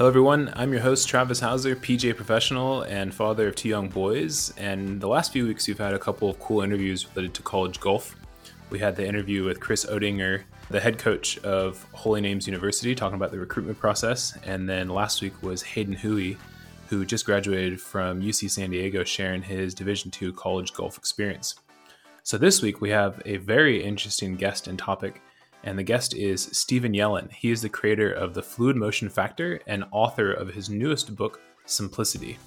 Hello, everyone. I'm your host, Travis Hauser, PGA professional and father of two young boys. And the last few weeks, we've had a couple of cool interviews related to college golf. We had the interview with Chris Odinger, the head coach of Holy Names University, talking about the recruitment process. And then last week was Hayden Huey, who just graduated from UC San Diego, sharing his Division II college golf experience. So this week, we have a very interesting guest and topic and the guest is Stephen Yellin. He is the creator of the Fluid Motion Factor and author of his newest book, Simplicity.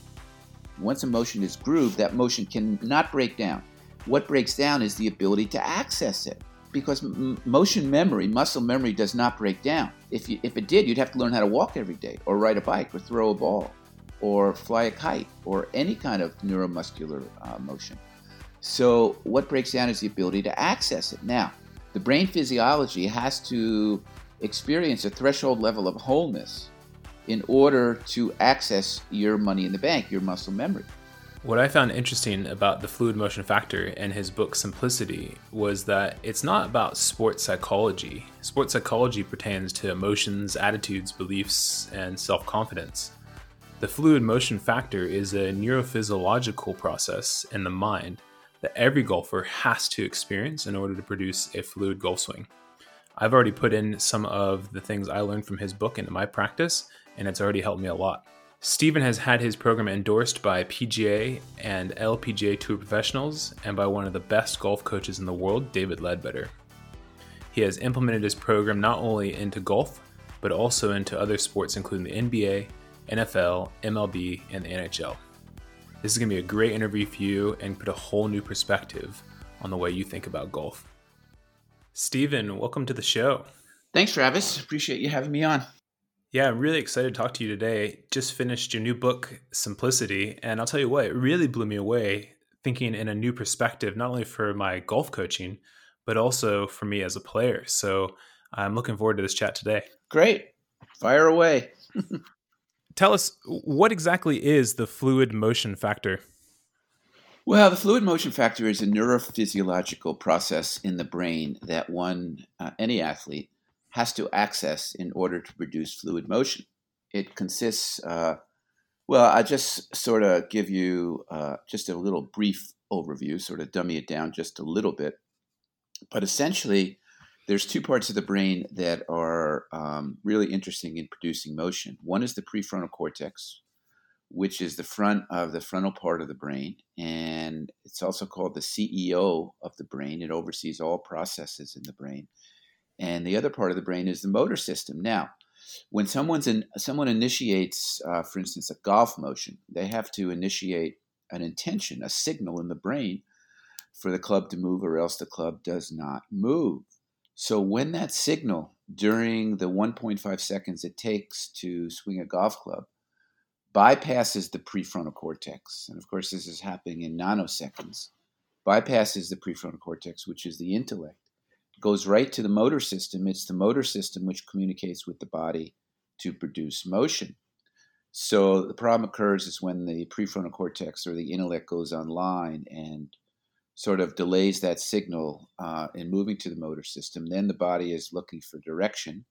Once a motion is grooved, that motion cannot break down. What breaks down is the ability to access it because m- motion memory, muscle memory does not break down. If, you, if it did, you'd have to learn how to walk every day, or ride a bike, or throw a ball, or fly a kite, or any kind of neuromuscular uh, motion. So, what breaks down is the ability to access it. Now, the brain physiology has to experience a threshold level of wholeness in order to access your money in the bank, your muscle memory. What I found interesting about the fluid motion factor and his book Simplicity was that it's not about sports psychology. Sports psychology pertains to emotions, attitudes, beliefs, and self confidence. The fluid motion factor is a neurophysiological process in the mind that every golfer has to experience in order to produce a fluid golf swing. I've already put in some of the things I learned from his book into my practice, and it's already helped me a lot. Stephen has had his program endorsed by PGA and LPGA Tour professionals and by one of the best golf coaches in the world, David Leadbetter. He has implemented his program not only into golf, but also into other sports, including the NBA, NFL, MLB, and the NHL. This is going to be a great interview for you and put a whole new perspective on the way you think about golf. Stephen, welcome to the show. Thanks, Travis. Appreciate you having me on. Yeah, I'm really excited to talk to you today. Just finished your new book, Simplicity, and I'll tell you what, it really blew me away thinking in a new perspective, not only for my golf coaching, but also for me as a player. So I'm looking forward to this chat today. Great. Fire away. tell us what exactly is the fluid motion factor? Well, the fluid motion factor is a neurophysiological process in the brain that one, uh, any athlete, has to access in order to produce fluid motion. It consists, uh, well, I just sort of give you uh, just a little brief overview, sort of dummy it down just a little bit. But essentially, there's two parts of the brain that are um, really interesting in producing motion. One is the prefrontal cortex, which is the front of the frontal part of the brain, and it's also called the CEO of the brain. It oversees all processes in the brain. And the other part of the brain is the motor system. Now, when someone's in, someone initiates, uh, for instance, a golf motion, they have to initiate an intention, a signal in the brain for the club to move, or else the club does not move. So when that signal during the 1.5 seconds it takes to swing a golf club bypasses the prefrontal cortex, and of course this is happening in nanoseconds, bypasses the prefrontal cortex, which is the intellect, goes right to the motor system. It's the motor system which communicates with the body to produce motion. So the problem occurs is when the prefrontal cortex or the intellect goes online and sort of delays that signal uh, in moving to the motor system. Then the body is looking for direction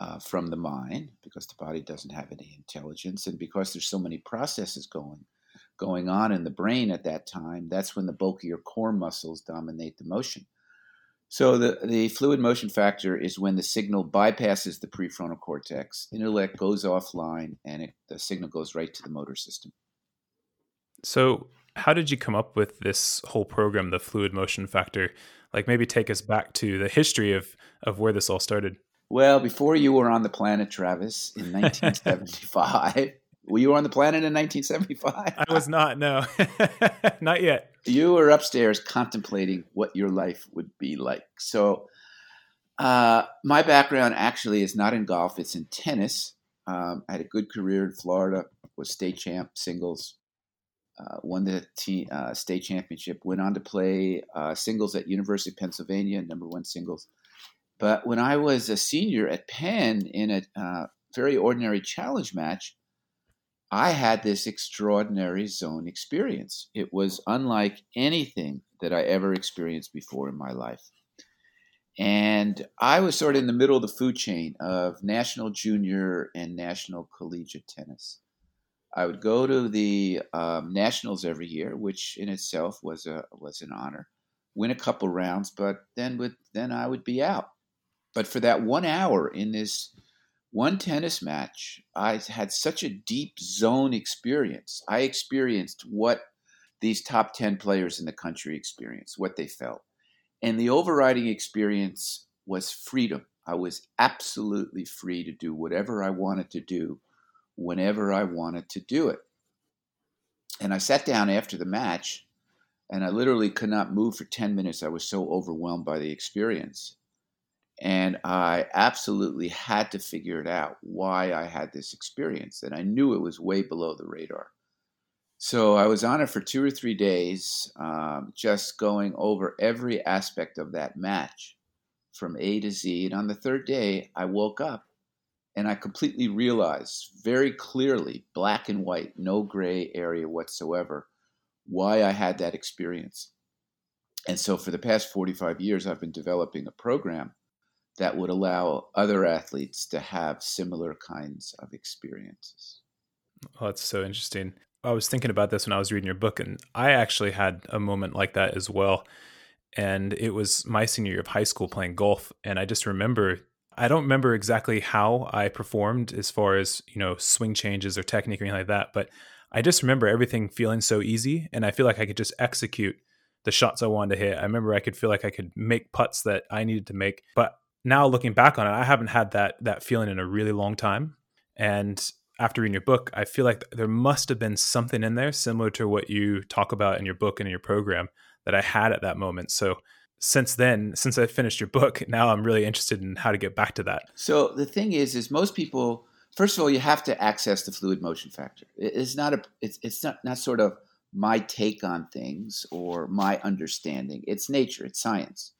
uh, from the mind because the body doesn't have any intelligence, and because there's so many processes going going on in the brain at that time. That's when the bulkier core muscles dominate the motion. So the, the fluid motion factor is when the signal bypasses the prefrontal cortex, intellect goes offline, and it, the signal goes right to the motor system. So how did you come up with this whole program, the fluid motion factor? Like maybe take us back to the history of of where this all started. Well, before you were on the planet, Travis, in 1975. were you on the planet in 1975? I was not. No, not yet. You were upstairs contemplating what your life would be like. So, uh, my background actually is not in golf; it's in tennis. Um, I had a good career in Florida. Was state champ singles, uh, won the uh, state championship, went on to play uh, singles at University of Pennsylvania, number one singles. But when I was a senior at Penn in a uh, very ordinary challenge match, I had this extraordinary zone experience. It was unlike anything that I ever experienced before in my life. And I was sort of in the middle of the food chain of national junior and national collegiate tennis. I would go to the um, nationals every year, which in itself was a was an honor. Win a couple rounds, but then would then I would be out. But for that one hour in this one tennis match, I had such a deep zone experience. I experienced what these top ten players in the country experienced, what they felt, and the overriding experience was freedom. I was absolutely free to do whatever I wanted to do whenever I wanted to do it. And I sat down after the match and I literally could not move for 10 minutes. I was so overwhelmed by the experience. And I absolutely had to figure it out why I had this experience. And I knew it was way below the radar. So I was on it for two or three days, um, just going over every aspect of that match from A to Z. And on the third day, I woke up and I completely realized very clearly, black and white, no gray area whatsoever, why I had that experience. And so for the past 45 years, I've been developing a program that would allow other athletes to have similar kinds of experiences. Oh, that's so interesting. I was thinking about this when I was reading your book, and I actually had a moment like that as well. And it was my senior year of high school playing golf. And I just remember I don't remember exactly how I performed as far as, you know, swing changes or technique or anything like that, but I just remember everything feeling so easy and I feel like I could just execute the shots I wanted to hit. I remember I could feel like I could make putts that I needed to make. But now looking back on it, I haven't had that that feeling in a really long time. And after reading your book, I feel like there must have been something in there similar to what you talk about in your book and in your program that I had at that moment. So since then, since I finished your book, now I'm really interested in how to get back to that. So the thing is, is most people, first of all, you have to access the fluid motion factor. It's not a, it's, it's not, not sort of my take on things or my understanding. It's nature, it's science.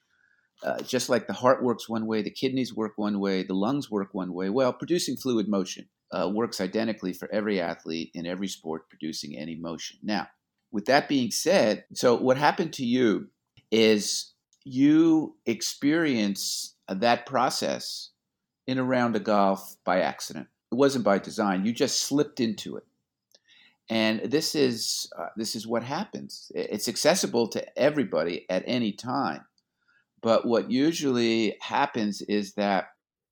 Uh, just like the heart works one way, the kidneys work one way, the lungs work one way. Well, producing fluid motion uh, works identically for every athlete in every sport producing any motion. Now, with that being said, so what happened to you is you experience that process in a round of golf by accident. It wasn't by design. You just slipped into it. And this is uh, this is what happens. It's accessible to everybody at any time. But what usually happens is that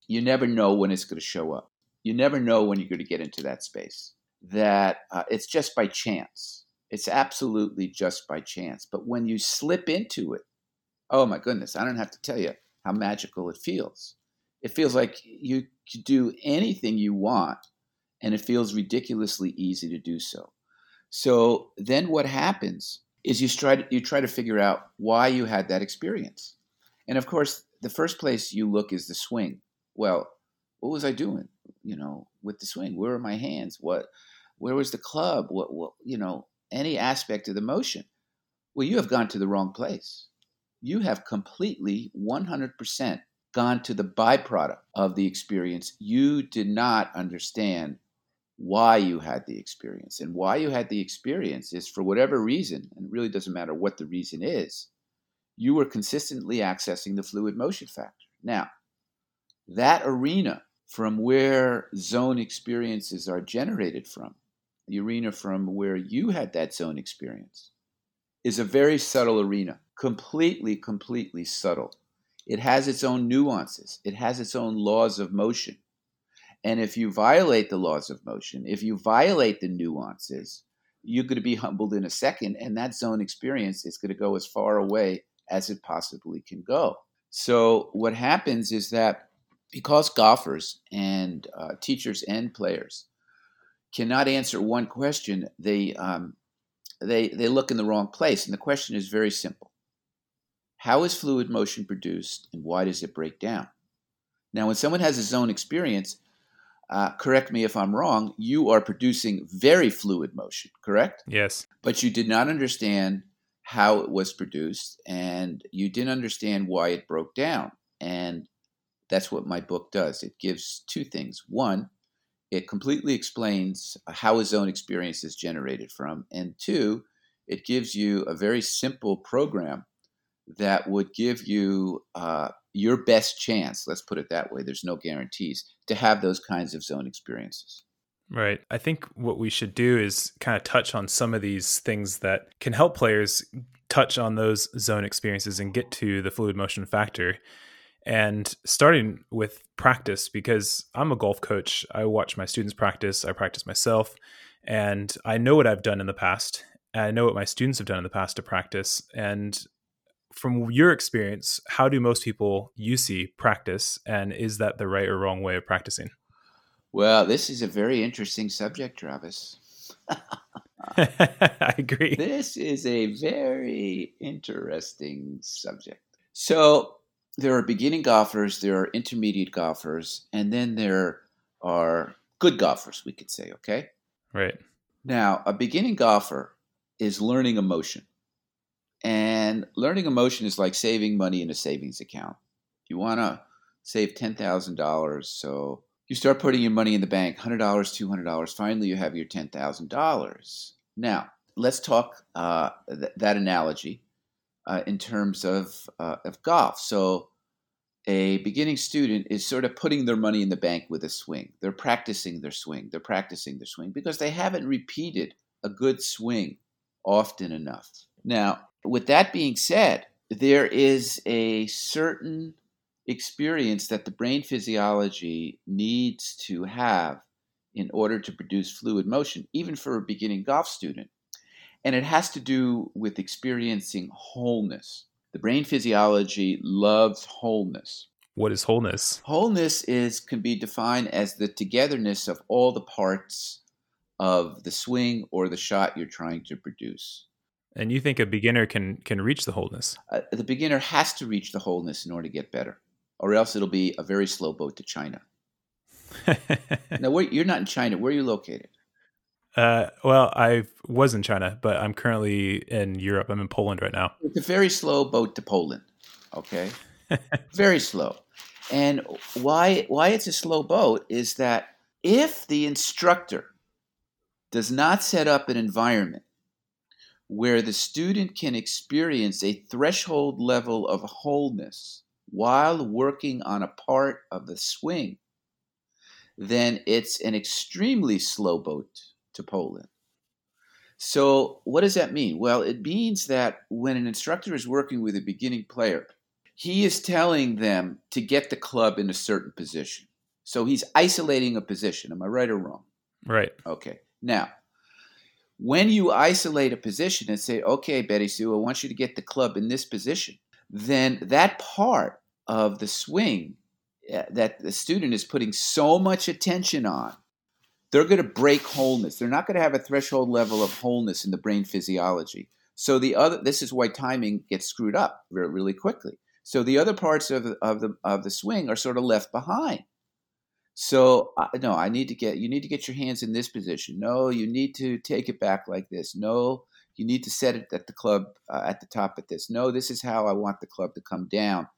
you never know when it's going to show up. You never know when you're going to get into that space. That uh, it's just by chance. It's absolutely just by chance. But when you slip into it, oh my goodness, I don't have to tell you how magical it feels. It feels like you could do anything you want, and it feels ridiculously easy to do so. So then what happens is you try to, you try to figure out why you had that experience. And of course, the first place you look is the swing. Well, what was I doing, you know, with the swing? Where were my hands? What where was the club? What, what you know, any aspect of the motion? Well, you have gone to the wrong place you have completely 100% gone to the byproduct of the experience. You did not understand why you had the experience. And why you had the experience is for whatever reason, and it really doesn't matter what the reason is, you were consistently accessing the fluid motion factor. Now, that arena from where zone experiences are generated from, the arena from where you had that zone experience, is a very subtle arena completely, completely subtle. It has its own nuances, it has its own laws of motion. And if you violate the laws of motion, if you violate the nuances, you're going to be humbled in a second, and that zone experience is going to go as far away as it possibly can go. So, what happens is that because golfers and uh, teachers and players cannot answer one question, they, um, they, they look in the wrong place. And the question is very simple how is fluid motion produced and why does it break down? Now, when someone has his own experience, uh, correct me if I'm wrong, you are producing very fluid motion, correct? Yes. But you did not understand how it was produced and you didn't understand why it broke down. And that's what my book does. It gives two things. One, it completely explains how a zone experience is generated from. And two, it gives you a very simple program that would give you uh, your best chance, let's put it that way, there's no guarantees, to have those kinds of zone experiences. Right. I think what we should do is kind of touch on some of these things that can help players touch on those zone experiences and get to the fluid motion factor. And starting with practice, because I'm a golf coach, I watch my students practice, I practice myself, and I know what I've done in the past. I know what my students have done in the past to practice. And from your experience, how do most people you see practice, and is that the right or wrong way of practicing? Well, this is a very interesting subject, Travis. I agree. This is a very interesting subject. So, there are beginning golfers, there are intermediate golfers, and then there are good golfers, we could say, okay? Right. Now, a beginning golfer is learning emotion. And learning emotion is like saving money in a savings account. You want to save $10,000. So you start putting your money in the bank $100, $200. Finally, you have your $10,000. Now, let's talk uh, th- that analogy uh, in terms of, uh, of golf. So a beginning student is sort of putting their money in the bank with a swing. They're practicing their swing. They're practicing their swing because they haven't repeated a good swing often enough. Now, with that being said, there is a certain experience that the brain physiology needs to have in order to produce fluid motion, even for a beginning golf student. And it has to do with experiencing wholeness. The brain physiology loves wholeness. What is wholeness? Wholeness is can be defined as the togetherness of all the parts of the swing or the shot you're trying to produce. And you think a beginner can can reach the wholeness? Uh, the beginner has to reach the wholeness in order to get better, or else it'll be a very slow boat to China. now, where, you're not in China. Where are you located? Uh, well, I was in China, but I'm currently in Europe. I'm in Poland right now. It's a very slow boat to Poland. Okay, very slow. And why why it's a slow boat is that if the instructor does not set up an environment where the student can experience a threshold level of wholeness while working on a part of the swing, then it's an extremely slow boat to Poland. So, what does that mean? Well, it means that when an instructor is working with a beginning player, he is telling them to get the club in a certain position. So, he's isolating a position. Am I right or wrong? Right. Okay. Now, when you isolate a position and say, okay, Betty Sue, I want you to get the club in this position, then that part of the swing uh, that the student is putting so much attention on, they're going to break wholeness. They're not going to have a threshold level of wholeness in the brain physiology. So the other, this is why timing gets screwed up really quickly. So the other parts of, of the of the swing are sort of left behind. So uh, no, I need to get you need to get your hands in this position. No, you need to take it back like this. No, you need to set it at the club uh, at the top at this. No, this is how I want the club to come down.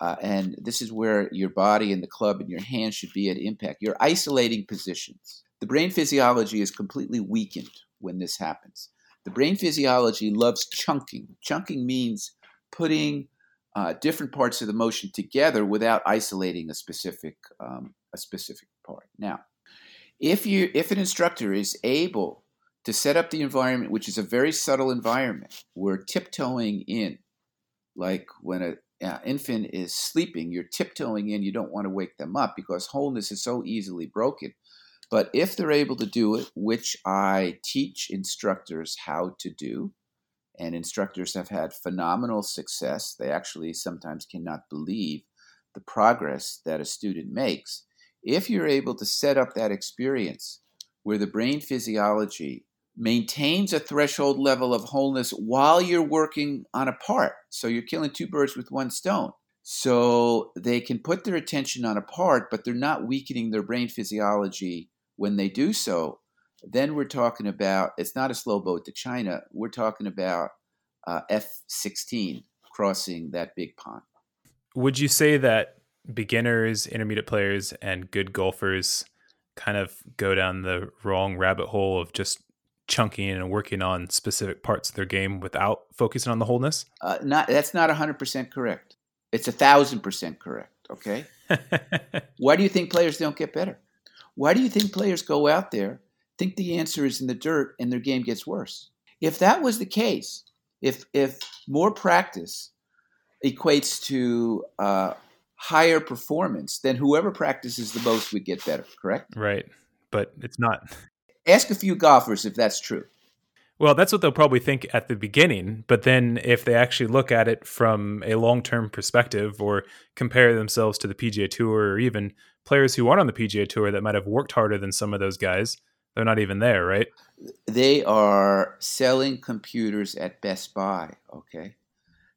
Uh, and this is where your body and the club and your hands should be at impact. You're isolating positions. The brain physiology is completely weakened when this happens. The brain physiology loves chunking. Chunking means putting uh, different parts of the motion together without isolating a specific um, a specific part. Now, if you if an instructor is able to set up the environment, which is a very subtle environment, we're tiptoeing in, like when an uh, infant is sleeping, you're tiptoeing in. You don't want to wake them up because wholeness is so easily broken. But if they're able to do it, which I teach instructors how to do, and instructors have had phenomenal success, they actually sometimes cannot believe the progress that a student makes if you're able to set up that experience where the brain physiology maintains a threshold level of wholeness while you're working on a part, so you're killing two birds with one stone. So they can put their attention on a part, but they're not weakening their brain physiology when they do so. Then we're talking about it's not a slow boat to China. We're talking about uh, F 16 crossing that big pond. Would you say that beginners, intermediate players, and good golfers kind of go down the wrong rabbit hole of just chunking and working on specific parts of their game without focusing on the wholeness? Uh, not that's not hundred percent correct. It's a thousand percent correct. Okay. Why do you think players don't get better? Why do you think players go out there, think the answer is in the dirt, and their game gets worse? If that was the case, if if more practice equates to uh, higher performance, then whoever practices the most would get better. Correct? Right, but it's not. Ask a few golfers if that's true. Well, that's what they'll probably think at the beginning. But then if they actually look at it from a long term perspective or compare themselves to the PGA Tour or even players who aren't on the PGA Tour that might have worked harder than some of those guys, they're not even there, right? They are selling computers at Best Buy, okay?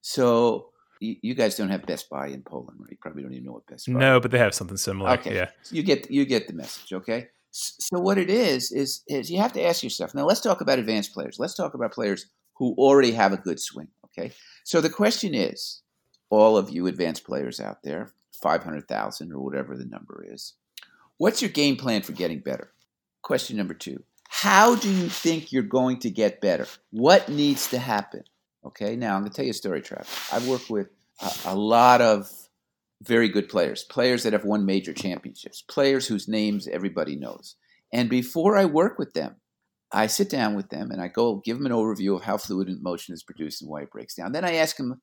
So you guys don't have Best Buy in Poland, right? You probably don't even know what Best Buy is. No, but they have something similar. Okay. Yeah. So you get you get the message, okay? So what it is is is you have to ask yourself. Now let's talk about advanced players. Let's talk about players who already have a good swing. Okay. So the question is, all of you advanced players out there, five hundred thousand or whatever the number is, what's your game plan for getting better? Question number two: How do you think you're going to get better? What needs to happen? Okay. Now I'm going to tell you a story, Travis. I've worked with a, a lot of very good players, players that have won major championships, players whose names everybody knows. And before I work with them, I sit down with them and I go give them an overview of how fluid motion is produced and why it breaks down. Then I ask them,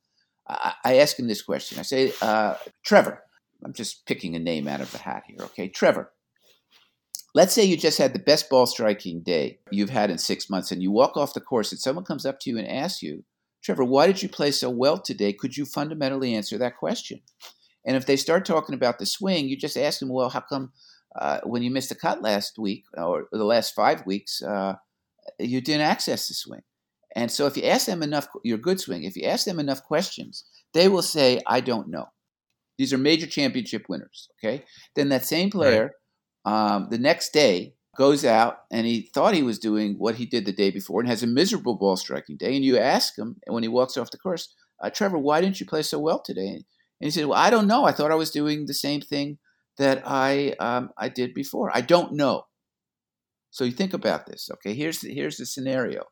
I ask them this question. I say, uh, Trevor, I'm just picking a name out of the hat here. Okay, Trevor. Let's say you just had the best ball striking day you've had in six months, and you walk off the course, and someone comes up to you and asks you, Trevor, why did you play so well today? Could you fundamentally answer that question? And if they start talking about the swing, you just ask them, well, how come uh, when you missed a cut last week or the last five weeks, uh, you didn't access the swing? And so if you ask them enough, your good swing, if you ask them enough questions, they will say, I don't know. These are major championship winners. Okay. Then that same player, right. um, the next day, goes out and he thought he was doing what he did the day before and has a miserable ball striking day. And you ask him when he walks off the course, uh, Trevor, why didn't you play so well today? And he said, Well, I don't know. I thought I was doing the same thing that I um, I did before. I don't know. So you think about this. Okay, here's the, here's the scenario.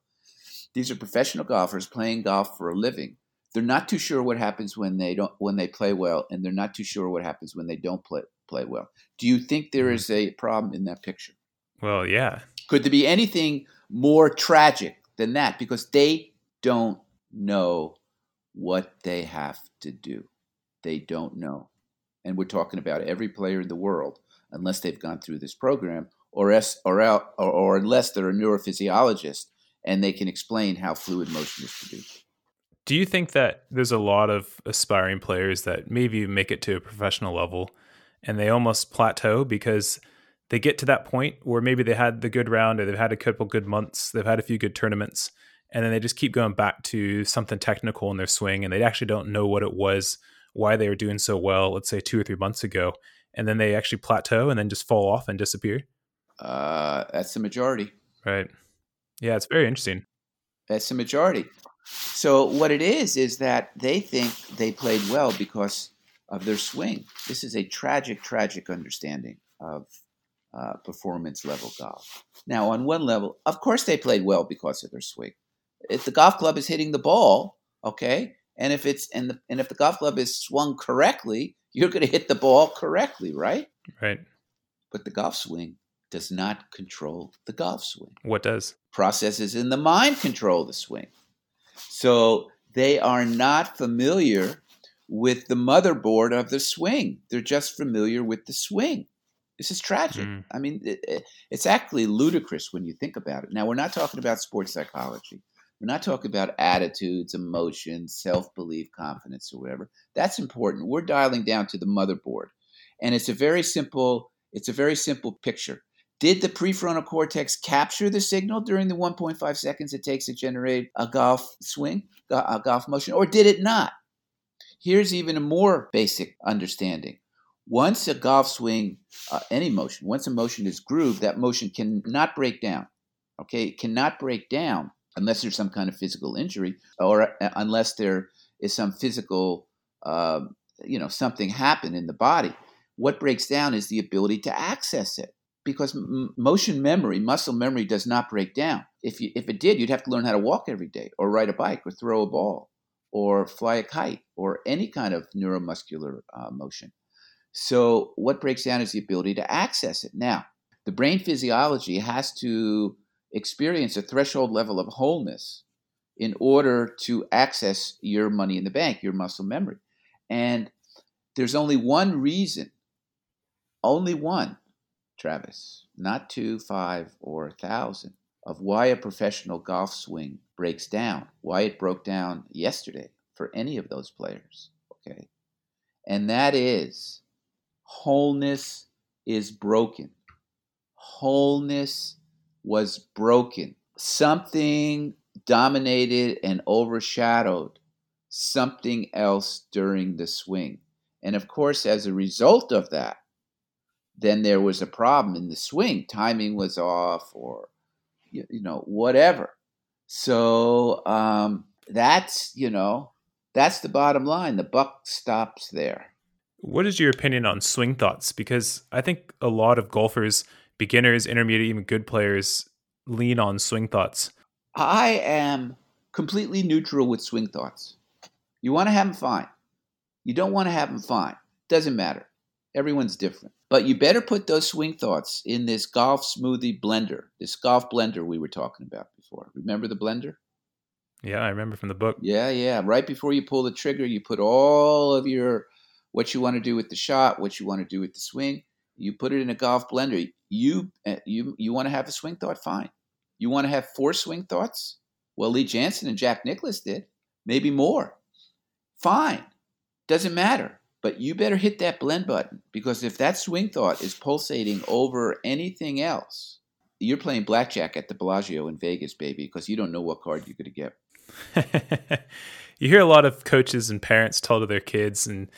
These are professional golfers playing golf for a living. They're not too sure what happens when they don't when they play well, and they're not too sure what happens when they don't play play well. Do you think there mm-hmm. a problem in that picture? Well, yeah. Could there be anything more tragic than that? Because they don't know what they have to do they don't know. And we're talking about every player in the world, unless they've gone through this program, or, es, or, out, or, or unless they're a neurophysiologist and they can explain how fluid motion is produced. Do you think that there's a lot of aspiring players that maybe make it to a professional level and they almost plateau because they get to that point where maybe they had the good round or they've had a couple good months, they've had a few good tournaments, and then they just keep going back to something technical in their swing and they actually don't know what it was why they were doing so well, let's say two or three months ago, and then they actually plateau and then just fall off and disappear? Uh, that's the majority. Right. Yeah, it's very interesting. That's the majority. So what it is is that they think they played well because of their swing. This is a tragic, tragic understanding of uh, performance level golf. Now, on one level, of course, they played well because of their swing. If the golf club is hitting the ball, okay, and if it's and the, and if the golf club is swung correctly, you're going to hit the ball correctly, right? Right. But the golf swing does not control the golf swing. What does? Processes in the mind control the swing. So they are not familiar with the motherboard of the swing. They're just familiar with the swing. This is tragic. Mm. I mean, it, it's actually ludicrous when you think about it. Now, we're not talking about sports psychology. We're not talking about attitudes, emotions, self belief, confidence, or whatever. That's important. We're dialing down to the motherboard. And it's a very simple, it's a very simple picture. Did the prefrontal cortex capture the signal during the 1.5 seconds it takes to generate a golf swing, a golf motion, or did it not? Here's even a more basic understanding. Once a golf swing, uh, any motion, once a motion is grooved, that motion cannot break down. Okay, it cannot break down unless there's some kind of physical injury or uh, unless there is some physical, uh, you know, something happened in the body. What breaks down is the ability to access it because m- motion memory, muscle memory does not break down. If, you, if it did, you'd have to learn how to walk every day or ride a bike or throw a ball or fly a kite or any kind of neuromuscular uh, motion. So, what breaks down is the ability to access it. Now, the brain physiology has to experience a threshold level of wholeness in order to access your money in the bank, your muscle memory. And there's only one reason, only one, Travis, not two, five, or a thousand, of why a professional golf swing breaks down, why it broke down yesterday for any of those players. Okay. And that is wholeness is broken. Wholeness was broken. Something dominated and overshadowed something else during the swing. And of course, as a result of that, then there was a problem in the swing. Timing was off, or you, you know, whatever. So um, that's you know, that's the bottom line. The buck stops there. What is your opinion on swing thoughts? Because I think a lot of golfers, beginners, intermediate, even good players, lean on swing thoughts. I am completely neutral with swing thoughts. You want to have them fine. You don't want to have them fine. Doesn't matter. Everyone's different. But you better put those swing thoughts in this golf smoothie blender, this golf blender we were talking about before. Remember the blender? Yeah, I remember from the book. Yeah, yeah. Right before you pull the trigger, you put all of your what you want to do with the shot, what you want to do with the swing. You put it in a golf blender. You eh, you you want to have a swing thought? Fine. You want to have four swing thoughts? Well, Lee Janzen and Jack Nicklaus did. Maybe more. Fine. Doesn't matter. But you better hit that blend button because if that swing thought is pulsating over anything else, you're playing blackjack at the Bellagio in Vegas, baby, because you don't know what card you're going to get. you hear a lot of coaches and parents tell to their kids, and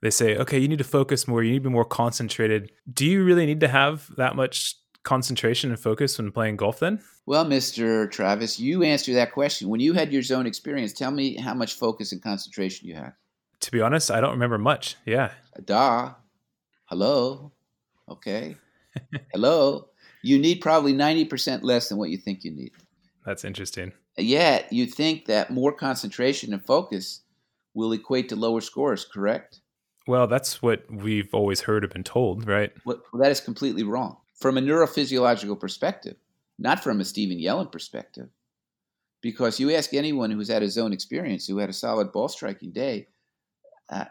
they say, okay, you need to focus more, you need to be more concentrated. Do you really need to have that much concentration and focus when playing golf then? Well, Mr. Travis, you answer that question. When you had your zone experience, tell me how much focus and concentration you had. To be honest, I don't remember much. Yeah. Da. Hello. Okay. Hello. You need probably 90% less than what you think you need. That's interesting. Yet you think that more concentration and focus will equate to lower scores, correct? Well, that's what we've always heard or been told, right? Well, that is completely wrong. From a neurophysiological perspective, not from a Stephen Yellin perspective. Because you ask anyone who's had a zone experience, who had a solid ball striking day, uh,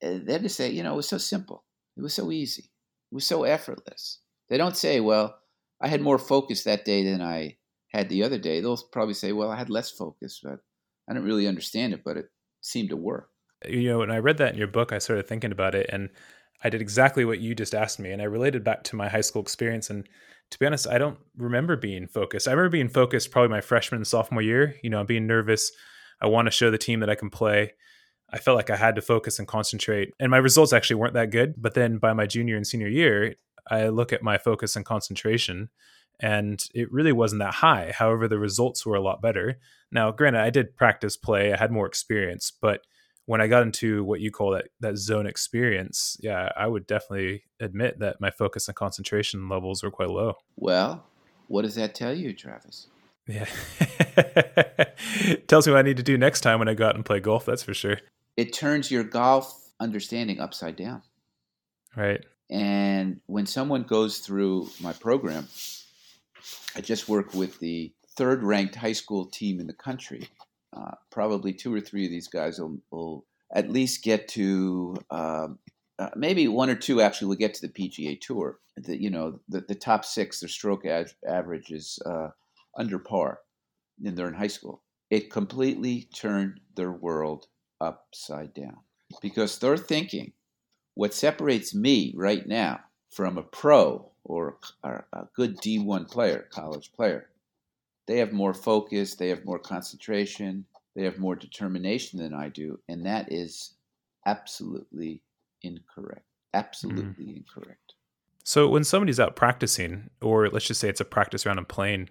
they're to say, you know, it was so simple. It was so easy. It was so effortless. They don't say, well, I had more focus that day than I had the other day. They'll probably say, well, I had less focus, but I don't really understand it, but it seemed to work. You know, when I read that in your book, I started thinking about it and I did exactly what you just asked me. And I related back to my high school experience. And to be honest, I don't remember being focused. I remember being focused probably my freshman and sophomore year, you know, I'm being nervous. I want to show the team that I can play. I felt like I had to focus and concentrate. And my results actually weren't that good. But then by my junior and senior year, I look at my focus and concentration and it really wasn't that high. However, the results were a lot better. Now, granted, I did practice play, I had more experience, but when I got into what you call that that zone experience, yeah, I would definitely admit that my focus and concentration levels were quite low. Well, what does that tell you, Travis? Yeah. Tells me what I need to do next time when I go out and play golf, that's for sure it turns your golf understanding upside down. Right. And when someone goes through my program, I just work with the third ranked high school team in the country. Uh, probably two or three of these guys will, will at least get to, um, uh, maybe one or two actually will get to the PGA Tour. The, you know, the, the top six, their stroke ad- average is uh, under par, and they're in high school. It completely turned their world upside down because they're thinking what separates me right now from a pro or a good D1 player, college player, they have more focus, they have more concentration, they have more determination than I do, and that is absolutely incorrect. Absolutely mm. incorrect. So when somebody's out practicing, or let's just say it's a practice round and playing,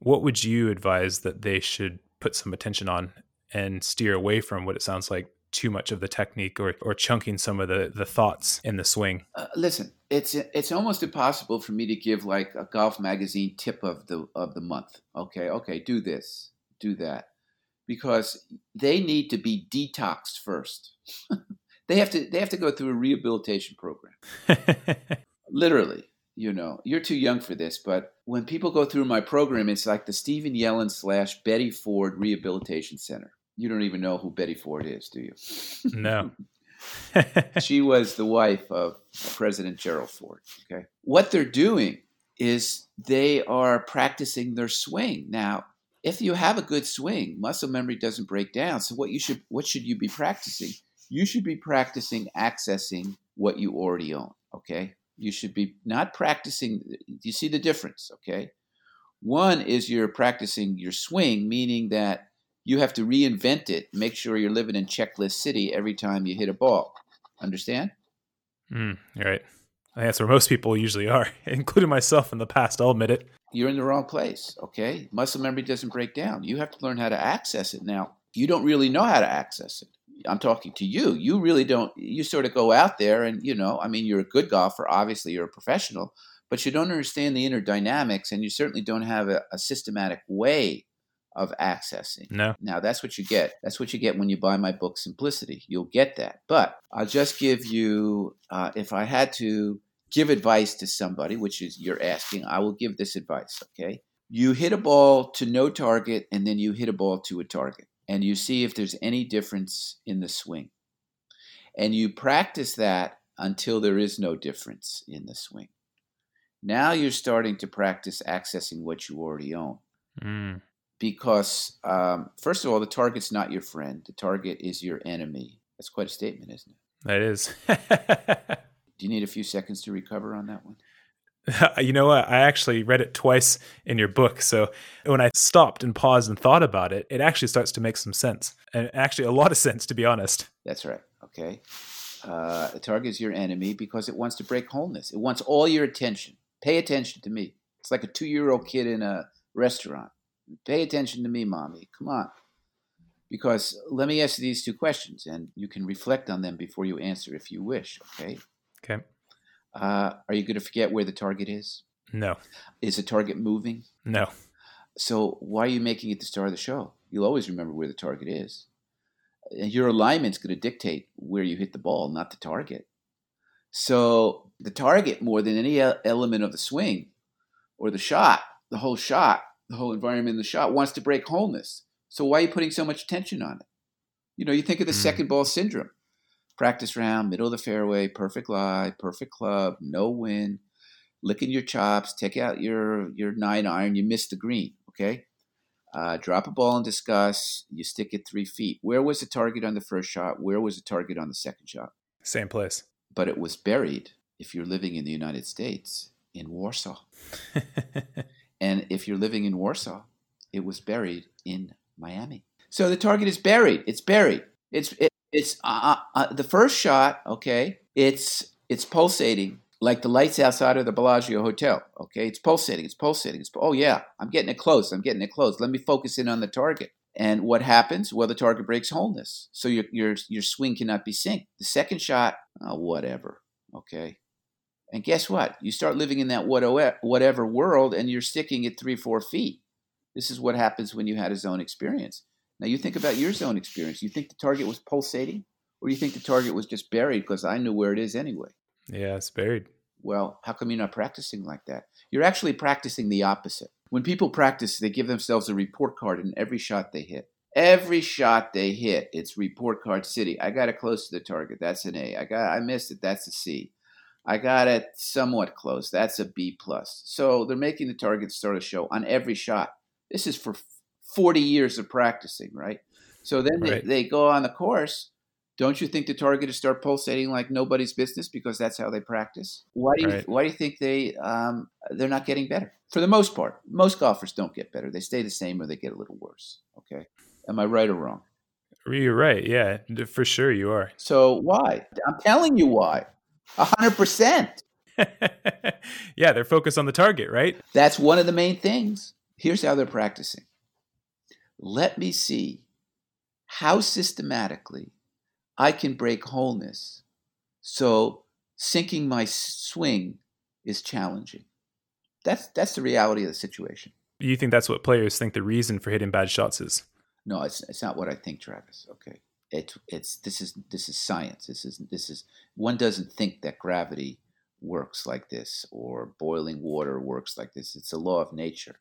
what would you advise that they should put some attention on and steer away from what it sounds like too much of the technique or, or chunking some of the, the thoughts in the swing? Uh, listen, it's it's almost impossible for me to give like a golf magazine tip of the of the month. Okay, okay, do this, do that, because they need to be detoxed first. they have to they have to go through a rehabilitation program. Literally, you know, you're too young for this, but when people go through my program, it's like the Stephen Yellin slash Betty Ford Rehabilitation Center. You don't even know who Betty Ford is, do you? No. she was the wife of President Gerald Ford. Okay. What they're doing is they are practicing their swing. Now, if you have a good swing, muscle memory doesn't break down. So what you should what should you be practicing? You should be practicing accessing what you already own. Okay. You should be not practicing. You see the difference, okay? One is you're practicing your swing, meaning that you have to reinvent it, make sure you're living in checklist city every time you hit a ball. Understand? Mm, right. I think that's where most people usually are, including myself in the past. I'll admit it. You're in the wrong place. Okay. Muscle memory doesn't break down. You have to learn how to access it. Now, you don't really know how to access it. I'm talking to you. You really don't. You sort of go out there, and you know, I mean, you're a good golfer. Obviously, you're a professional, but you don't understand the inner dynamics, and you certainly don't have a, a systematic way of accessing. No. Now that's what you get. That's what you get when you buy my book, Simplicity. You'll get that. But I'll just give you, uh, if I had to give advice to somebody, which is you're asking, I will give this advice. Okay. You hit a ball to no target, and then you hit a ball to a target and you see if there's any difference in the swing. And you practice that until there is no difference in the swing. Now you're starting to practice accessing what you already own. Mm. Because, um, first of all, the target's not your friend, the target is your enemy. That's quite a statement, isn't it? That is. Do you need a few seconds to recover on that one? you know what? I actually read it twice in your book. So when I stopped and paused and thought about it, it actually starts to make some sense. And actually, a lot of sense, to be honest. That's right. Okay. Uh, the target is your enemy because it wants to break wholeness. It wants all your attention. Pay attention to me. It's like a two year old kid in a restaurant. Pay attention to me, mommy. Come on. Because let me ask you these two questions and you can reflect on them before you answer if you wish. Okay. Okay. Uh, are you going to forget where the target is? No. Is the target moving? No. So why are you making it the star of the show? You'll always remember where the target is. And your alignment's going to dictate where you hit the ball, not the target. So the target, more than any element of the swing or the shot, the whole shot, the whole environment in the shot wants to break wholeness. So why are you putting so much attention on it? You know, you think of the mm. second ball syndrome practice round, middle of the fairway, perfect lie, perfect club, no win, licking your chops, take out your your nine iron, you miss the green. Okay, uh, drop a ball and discuss. You stick it three feet. Where was the target on the first shot? Where was the target on the second shot? Same place. But it was buried. If you're living in the United States, in Warsaw, and if you're living in Warsaw, it was buried in Miami. So the target is buried. It's buried. It's it, it's uh, uh, uh, the first shot. Okay, it's it's pulsating like the lights outside of the Bellagio Hotel. Okay, it's pulsating. It's pulsating. It's, oh yeah, I'm getting it close. I'm getting it close. Let me focus in on the target. And what happens? Well, the target breaks wholeness, so your your your swing cannot be synced. The second shot, oh, whatever. Okay, and guess what? You start living in that whatever world, and you're sticking at three four feet. This is what happens when you had a zone experience. Now you think about your zone experience. You think the target was pulsating, or do you think the target was just buried because I knew where it is anyway? Yeah, it's buried. Well, how come you're not practicing like that? You're actually practicing the opposite. When people practice, they give themselves a report card in every shot they hit. Every shot they hit, it's report card city. I got it close to the target. That's an A. I got I missed it. That's a C. I got it somewhat close. That's a B plus. So they're making the target start a show on every shot. This is for 40 years of practicing, right? So then right. They, they go on the course. Don't you think the target is start pulsating like nobody's business because that's how they practice? Why do you right. why do you think they um, they're not getting better? For the most part, most golfers don't get better. They stay the same or they get a little worse. Okay, am I right or wrong? You're right. Yeah, for sure you are. So why? I'm telling you why. 100%. yeah, they're focused on the target, right? That's one of the main things. Here's how they're practicing. Let me see how systematically I can break wholeness so syncing my swing is challenging. That's that's the reality of the situation. You think that's what players think the reason for hitting bad shots is? No, it's it's not what I think, Travis. Okay. It's it's this is this is science. This is this is one doesn't think that gravity works like this or boiling water works like this. It's a law of nature.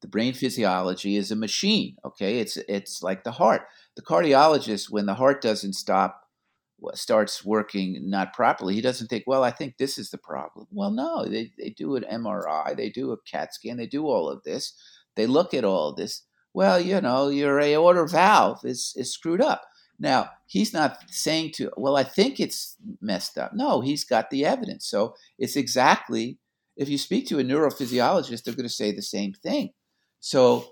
The brain physiology is a machine, okay? It's it's like the heart. The cardiologist when the heart doesn't stop starts working not properly, he doesn't think, well, I think this is the problem. Well, no, they, they do an MRI, they do a CAT scan, they do all of this. They look at all this. Well, you know, your aortic valve is, is screwed up. Now, he's not saying to, well, I think it's messed up. No, he's got the evidence. So it's exactly, if you speak to a neurophysiologist, they're going to say the same thing. So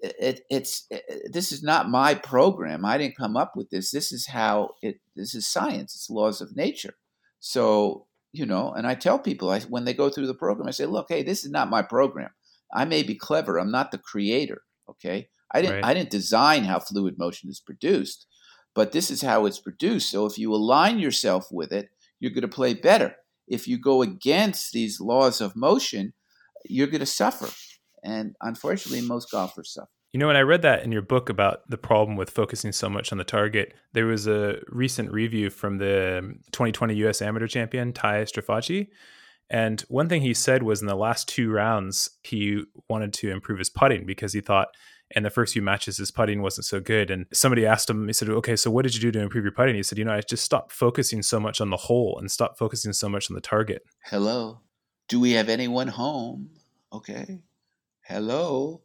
it, it's it, this is not my program. I didn't come up with this. This is how it. This is science. It's laws of nature. So you know, and I tell people I, when they go through the program, I say, look, hey, this is not my program. I may be clever. I'm not the creator. Okay, I didn't. Right. I didn't design how fluid motion is produced, but this is how it's produced. So if you align yourself with it, you're going to play better. If you go against these laws of motion, you're going to suffer. And unfortunately, most golfers suffer. You know, when I read that in your book about the problem with focusing so much on the target, there was a recent review from the 2020 US Amateur Champion, Ty Strafaci. And one thing he said was in the last two rounds, he wanted to improve his putting because he thought in the first few matches his putting wasn't so good. And somebody asked him, he said, Okay, so what did you do to improve your putting? He said, You know, I just stopped focusing so much on the hole and stopped focusing so much on the target. Hello. Do we have anyone home? Okay. Hello.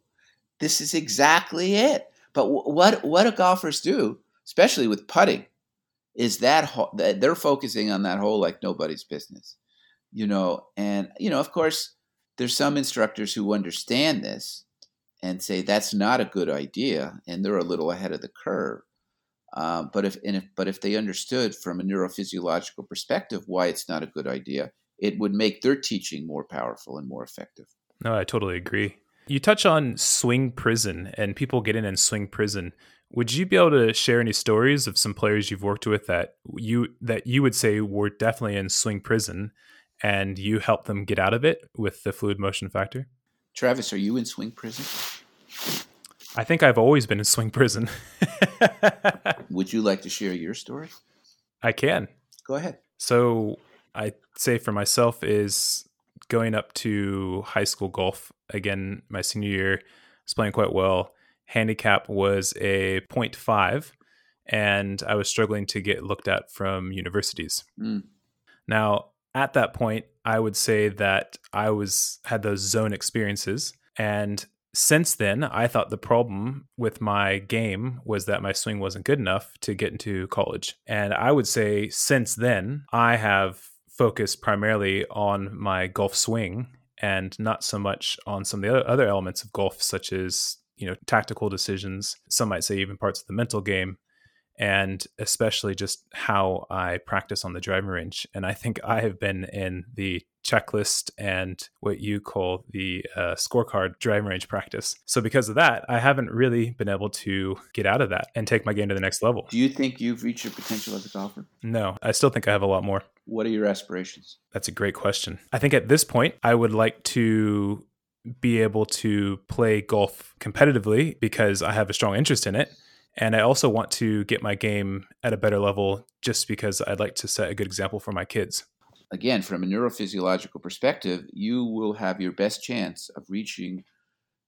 This is exactly it. But what what do golfers do, especially with putting, is that they're focusing on that hole like nobody's business, you know. And you know, of course, there's some instructors who understand this and say that's not a good idea, and they're a little ahead of the curve. Um, but if, if but if they understood from a neurophysiological perspective why it's not a good idea, it would make their teaching more powerful and more effective. No, I totally agree. You touch on swing prison and people get in and swing prison. Would you be able to share any stories of some players you've worked with that you that you would say were definitely in swing prison and you helped them get out of it with the fluid motion factor? Travis, are you in swing prison? I think I've always been in swing prison. would you like to share your story? I can. Go ahead. So, I say for myself is going up to high school golf again my senior year. I was playing quite well. Handicap was a 0.5, and I was struggling to get looked at from universities. Mm. Now, at that point, I would say that I was had those zone experiences, and since then, I thought the problem with my game was that my swing wasn't good enough to get into college. And I would say since then, I have focused primarily on my golf swing and not so much on some of the other elements of golf, such as you know tactical decisions. Some might say even parts of the mental game, and especially just how I practice on the driving range. And I think I have been in the checklist and what you call the uh, scorecard driving range practice. So because of that, I haven't really been able to get out of that and take my game to the next level. Do you think you've reached your potential as a golfer? No, I still think I have a lot more. What are your aspirations? That's a great question. I think at this point, I would like to be able to play golf competitively because I have a strong interest in it. And I also want to get my game at a better level just because I'd like to set a good example for my kids again, from a neurophysiological perspective, you will have your best chance of reaching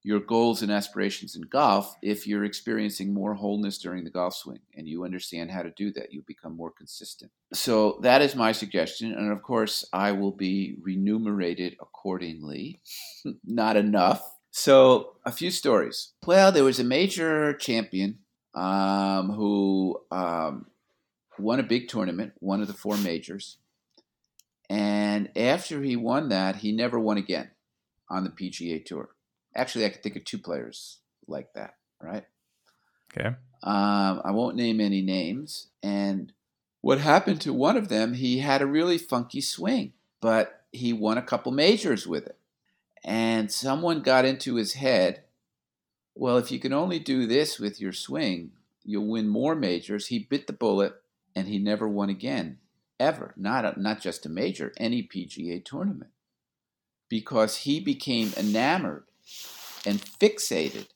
your goals and aspirations in golf if you're experiencing more wholeness during the golf swing and you understand how to do that. You become more consistent. So that is my suggestion. And of course, I will be remunerated accordingly. Not enough. So, a few stories. Well, there was a major champion um, who um, won a big tournament, one of the four majors. And after he won that, he never won again on the PGA Tour. Actually, I could think of two players like that, right? Okay. Um, I won't name any names. And what happened to one of them, he had a really funky swing, but he won a couple majors with it. And someone got into his head well, if you can only do this with your swing, you'll win more majors. He bit the bullet and he never won again, ever. Not, a, not just a major, any PGA tournament. Because he became enamored and fixated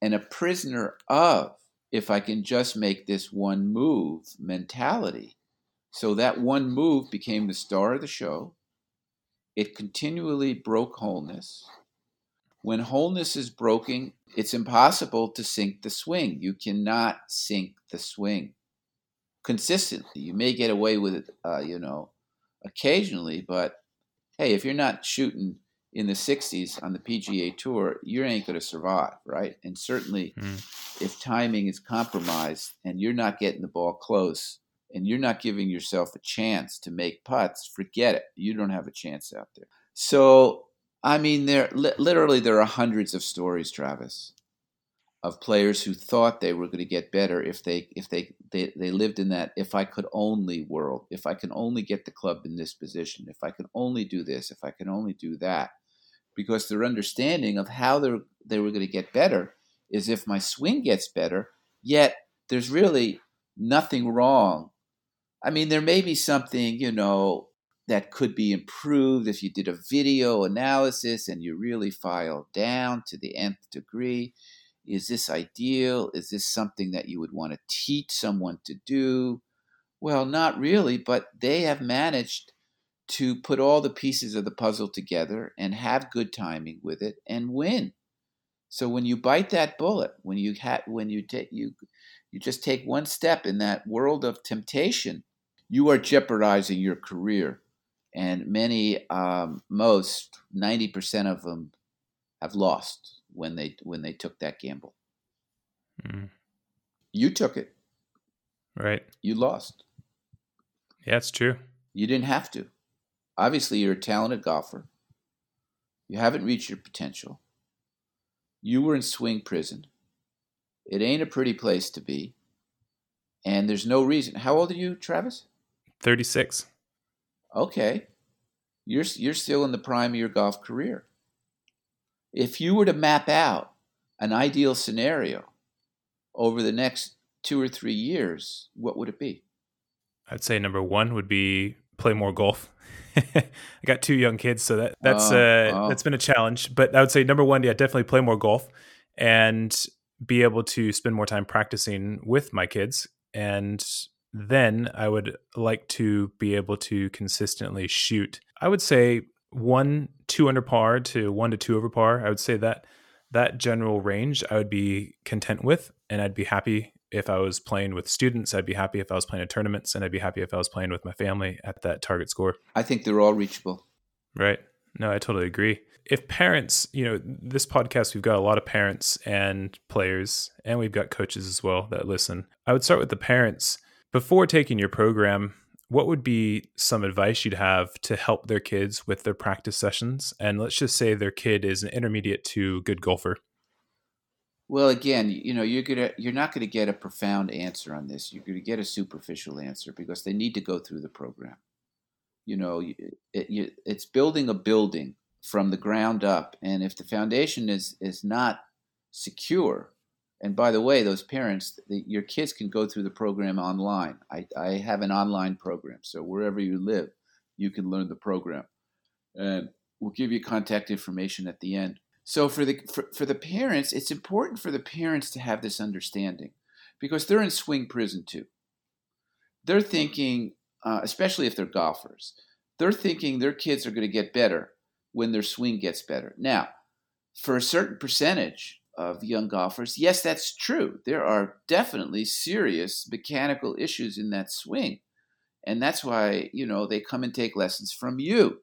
and a prisoner of, if I can just make this one move mentality. So that one move became the star of the show. It continually broke wholeness. When wholeness is broken, it's impossible to sync the swing. You cannot sync the swing consistently. You may get away with it, uh, you know, occasionally, but hey, if you're not shooting in the 60s on the PGA Tour, you ain't going to survive, right? And certainly, mm. if timing is compromised and you're not getting the ball close and you're not giving yourself a chance to make putts, forget it. You don't have a chance out there. So, I mean, there li- literally there are hundreds of stories, Travis, of players who thought they were going to get better if they if they, they they lived in that if I could only world, if I can only get the club in this position, if I can only do this, if I can only do that, because their understanding of how they they were going to get better is if my swing gets better. Yet there's really nothing wrong. I mean, there may be something you know that could be improved if you did a video analysis and you really filed down to the nth degree is this ideal? Is this something that you would want to teach someone to do? Well, not really, but they have managed to put all the pieces of the puzzle together and have good timing with it and win. So when you bite that bullet, when you ha- when you take you you just take one step in that world of temptation, you are jeopardizing your career. And many, um, most, ninety percent of them have lost when they when they took that gamble. Mm. You took it. Right. You lost. Yeah, it's true. You didn't have to. Obviously, you're a talented golfer. You haven't reached your potential. You were in swing prison. It ain't a pretty place to be. And there's no reason. How old are you, Travis? 36. Okay. You're you're still in the prime of your golf career. If you were to map out an ideal scenario over the next two or three years, what would it be? I'd say number one would be play more golf. I got two young kids, so that that's oh, uh, oh. that's been a challenge. But I would say number one, yeah, definitely play more golf and be able to spend more time practicing with my kids. And then I would like to be able to consistently shoot. I would say one two under par to one to two over par. I would say that that general range I would be content with, and I'd be happy if I was playing with students. I'd be happy if I was playing at tournaments, and I'd be happy if I was playing with my family at that target score. I think they're all reachable. Right. No, I totally agree. If parents, you know, this podcast, we've got a lot of parents and players, and we've got coaches as well that listen. I would start with the parents. Before taking your program, what would be some advice you'd have to help their kids with their practice sessions? And let's just say their kid is an intermediate to good golfer. Well, again, you know, you're gonna you're not to get a profound answer on this. You're to get a superficial answer because they need to go through the program. You know, it, it's building a building from the ground up, and if the foundation is is not secure, and by the way, those parents, the, your kids can go through the program online. I, I have an online program, so wherever you live, you can learn the program. And we'll give you contact information at the end. So for the for, for the parents, it's important for the parents to have this understanding because they're in swing prison too. They're thinking, uh, especially if they're golfers, they're thinking their kids are going to get better when their swing gets better. Now, for a certain percentage of young golfers. Yes, that's true. There are definitely serious mechanical issues in that swing. And that's why, you know, they come and take lessons from you.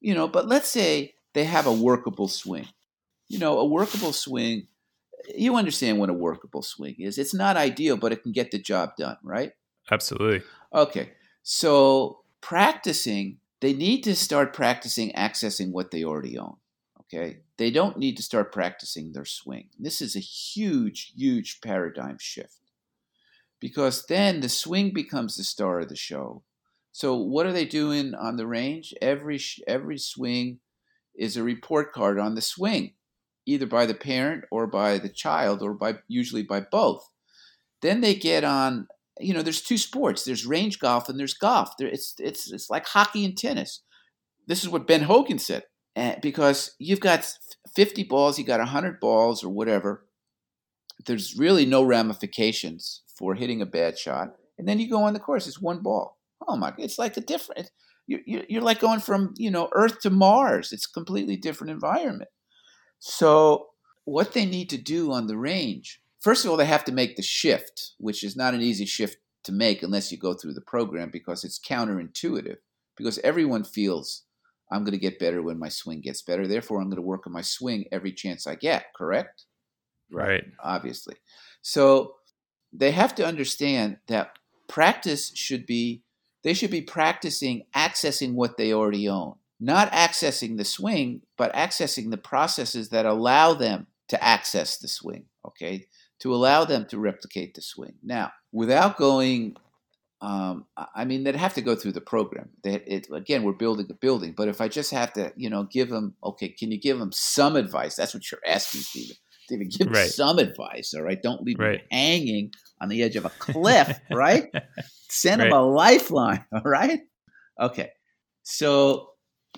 You know, but let's say they have a workable swing. You know, a workable swing, you understand what a workable swing is. It's not ideal, but it can get the job done, right? Absolutely. Okay. So practicing, they need to start practicing accessing what they already own. Okay they don't need to start practicing their swing. This is a huge, huge paradigm shift because then the swing becomes the star of the show. So what are they doing on the range? Every every swing is a report card on the swing, either by the parent or by the child or by usually by both. Then they get on. You know, there's two sports. There's range golf and there's golf. There, it's it's it's like hockey and tennis. This is what Ben Hogan said. And because you've got 50 balls, you got 100 balls or whatever. There's really no ramifications for hitting a bad shot. And then you go on the course, it's one ball. Oh my, it's like a different, you're, you're like going from, you know, Earth to Mars. It's completely different environment. So what they need to do on the range, first of all, they have to make the shift, which is not an easy shift to make unless you go through the program because it's counterintuitive because everyone feels I'm going to get better when my swing gets better. Therefore, I'm going to work on my swing every chance I get, correct? Right. Obviously. So they have to understand that practice should be, they should be practicing accessing what they already own. Not accessing the swing, but accessing the processes that allow them to access the swing, okay? To allow them to replicate the swing. Now, without going um, I mean, they'd have to go through the program. They, it, again, we're building a building, but if I just have to, you know, give them, okay, can you give them some advice? That's what you're asking, Stephen. Stephen, give right. them some advice, all right? Don't leave right. them hanging on the edge of a cliff, right? Send right. them a lifeline, all right? Okay. So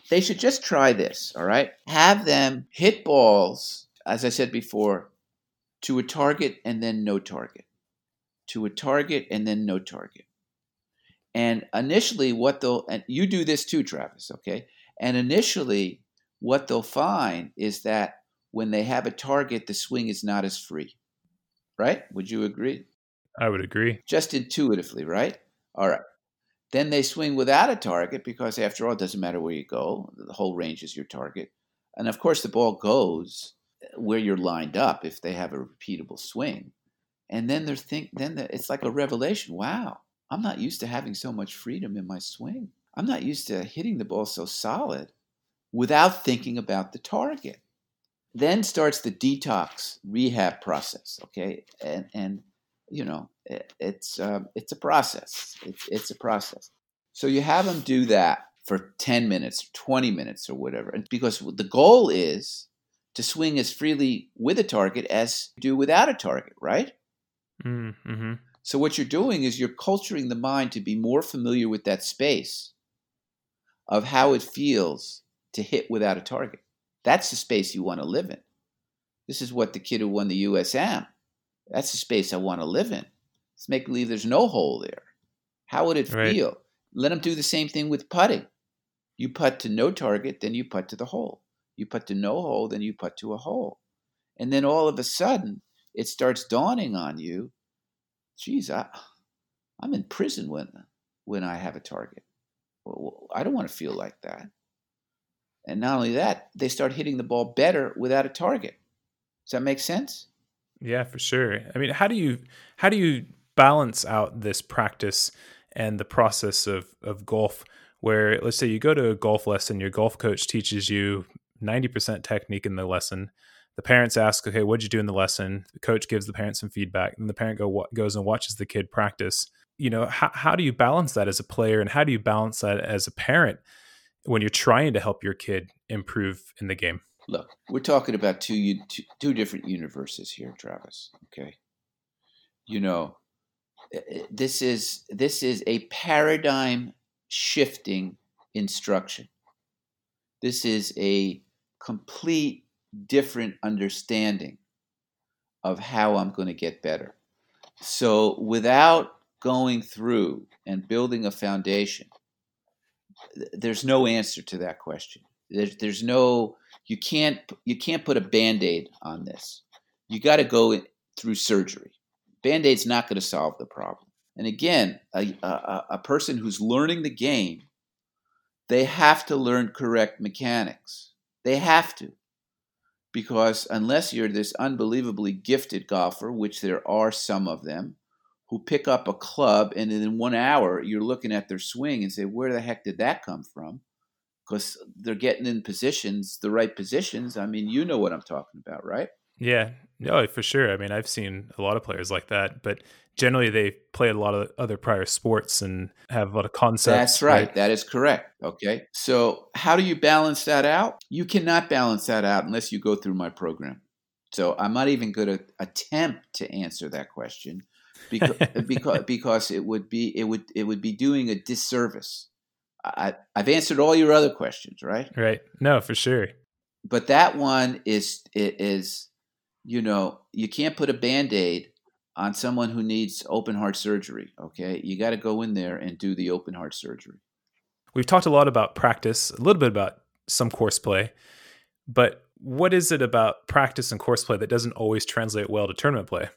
they should just try this, all right? Have them hit balls, as I said before, to a target and then no target, to a target and then no target and initially, what they'll, and you do this too, Travis, okay? And initially, what they'll find is that when they have a target, the swing is not as free, right? Would you agree? I would agree. Just intuitively, right? All right. Then they swing without a target because, after all, it doesn't matter where you go, the whole range is your target. And of course, the ball goes where you're lined up if they have a repeatable swing. And then they're think, then the, it's like a revelation. Wow, I'm not used to having so much freedom in my swing. I'm not used to hitting the ball so solid without thinking about the target. Then starts the detox rehab process, okay? And, and you know, it, it's, um, it's a process. It's, it's a process. So you have them do that for 10 minutes, 20 minutes, or whatever. And because the goal is to swing as freely with a target as you do without a target, right? Mm, mm-hmm. So, what you're doing is you're culturing the mind to be more familiar with that space of how it feels to hit without a target. That's the space you want to live in. This is what the kid who won the USM, that's the space I want to live in. Let's make believe there's no hole there. How would it right. feel? Let them do the same thing with putting. You putt to no target, then you putt to the hole. You putt to no hole, then you putt to a hole. And then all of a sudden, it starts dawning on you geez, I, I'm in prison when when I have a target. Well, I don't want to feel like that. And not only that, they start hitting the ball better without a target. Does that make sense? Yeah, for sure. I mean, how do you how do you balance out this practice and the process of of golf where let's say you go to a golf lesson, your golf coach teaches you 90% technique in the lesson the parents ask, okay, what'd you do in the lesson? The coach gives the parents some feedback, and the parent go goes and watches the kid practice. You know, how, how do you balance that as a player, and how do you balance that as a parent when you're trying to help your kid improve in the game? Look, we're talking about two two, two different universes here, Travis. Okay, you know, this is this is a paradigm shifting instruction. This is a complete different understanding of how I'm going to get better. So without going through and building a foundation, there's no answer to that question. There's, there's no you can't you can't put a band-aid on this. You got to go through surgery. Band-aid's not going to solve the problem. And again, a, a, a person who's learning the game, they have to learn correct mechanics. They have to because unless you're this unbelievably gifted golfer, which there are some of them, who pick up a club and in one hour you're looking at their swing and say, where the heck did that come from? because they're getting in positions, the right positions. I mean, you know what I'm talking about, right? Yeah, no, for sure. I mean, I've seen a lot of players like that, but generally they play a lot of other prior sports and have a lot of concepts. That's right. right. That is correct. Okay. So, how do you balance that out? You cannot balance that out unless you go through my program. So, I'm not even going to attempt to answer that question because because because it would be it would it would be doing a disservice. I, I've answered all your other questions, right? Right. No, for sure. But that one is is you know you can't put a band aid on someone who needs open heart surgery. Okay, you got to go in there and do the open heart surgery. We've talked a lot about practice, a little bit about some course play, but what is it about practice and course play that doesn't always translate well to tournament play?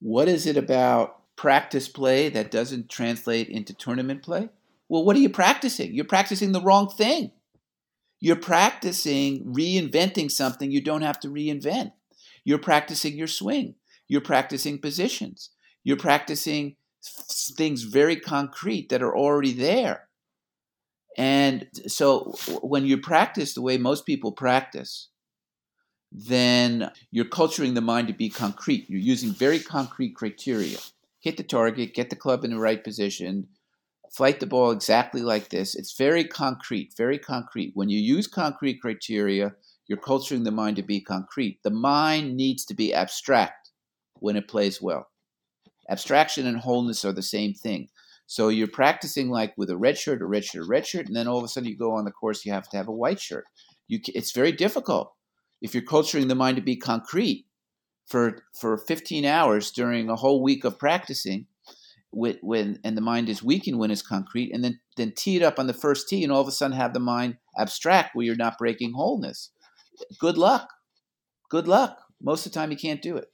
What is it about practice play that doesn't translate into tournament play? Well, what are you practicing? You're practicing the wrong thing. You're practicing reinventing something you don't have to reinvent. You're practicing your swing. You're practicing positions. You're practicing things very concrete that are already there. And so when you practice the way most people practice, then you're culturing the mind to be concrete. You're using very concrete criteria. Hit the target, get the club in the right position, flight the ball exactly like this. It's very concrete, very concrete. When you use concrete criteria, you're culturing the mind to be concrete. The mind needs to be abstract when it plays well. Abstraction and wholeness are the same thing. So you're practicing like with a red shirt, a red shirt, a red shirt, and then all of a sudden you go on the course, you have to have a white shirt. You, it's very difficult if you're culturing the mind to be concrete for for 15 hours during a whole week of practicing with, when and the mind is weakened when it's concrete and then then tee it up on the first tee and all of a sudden have the mind abstract where you're not breaking wholeness good luck good luck most of the time you can't do it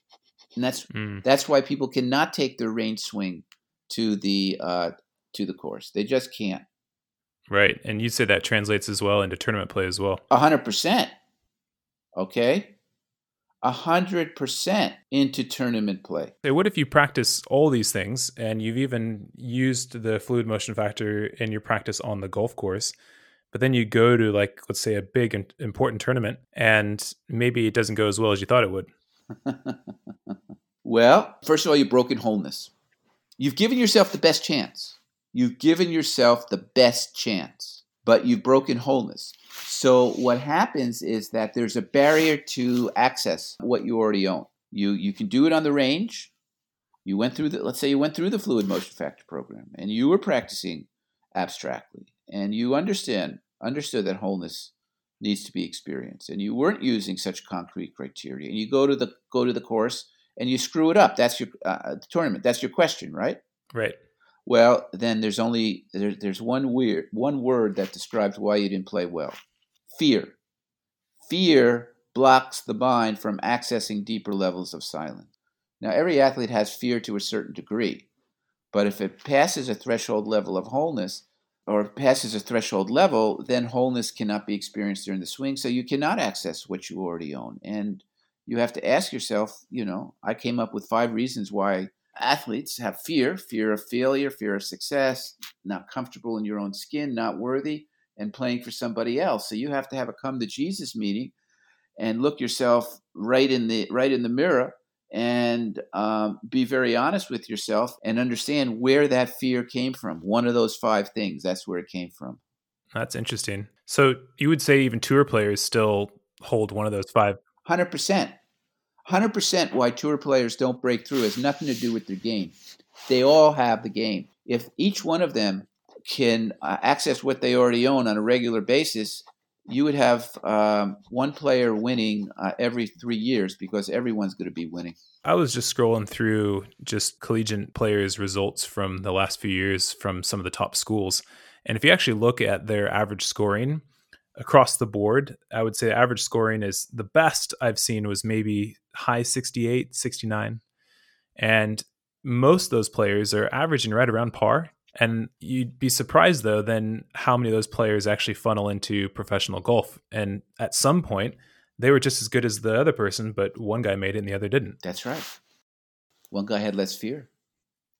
and that's mm. that's why people cannot take their range swing to the uh, to the course they just can't right and you say that translates as well into tournament play as well 100% okay 100% into tournament play. what if you practice all these things and you've even used the fluid motion factor in your practice on the golf course, but then you go to, like, let's say a big and important tournament and maybe it doesn't go as well as you thought it would? well, first of all, you've broken wholeness. You've given yourself the best chance. You've given yourself the best chance, but you've broken wholeness. So what happens is that there's a barrier to access what you already own. You you can do it on the range. You went through the let's say you went through the fluid motion factor program and you were practicing abstractly and you understand understood that wholeness needs to be experienced and you weren't using such concrete criteria and you go to the go to the course and you screw it up that's your uh, tournament that's your question right right well then there's only there, there's one weird one word that describes why you didn't play well fear. Fear blocks the mind from accessing deeper levels of silence. Now, every athlete has fear to a certain degree, but if it passes a threshold level of wholeness, or passes a threshold level, then wholeness cannot be experienced during the swing. So you cannot access what you already own. And you have to ask yourself, you know, I came up with five reasons why athletes have fear fear of failure, fear of success, not comfortable in your own skin, not worthy and playing for somebody else. So you have to have a come to Jesus meeting and look yourself right in the right in the mirror and um, be very honest with yourself and understand where that fear came from. One of those five things. That's where it came from. That's interesting. So you would say even tour players still hold one of those five. Hundred percent. Hundred percent. Why tour players don't break through has nothing to do with their game. They all have the game. If each one of them can uh, access what they already own on a regular basis, you would have um, one player winning uh, every three years because everyone's going to be winning. I was just scrolling through just collegiate players' results from the last few years from some of the top schools. And if you actually look at their average scoring across the board, I would say average scoring is the best I've seen was maybe high 68, 69. And most of those players are averaging right around par and you'd be surprised though then how many of those players actually funnel into professional golf. And at some point, they were just as good as the other person, but one guy made it and the other didn't. That's right. One guy had less fear.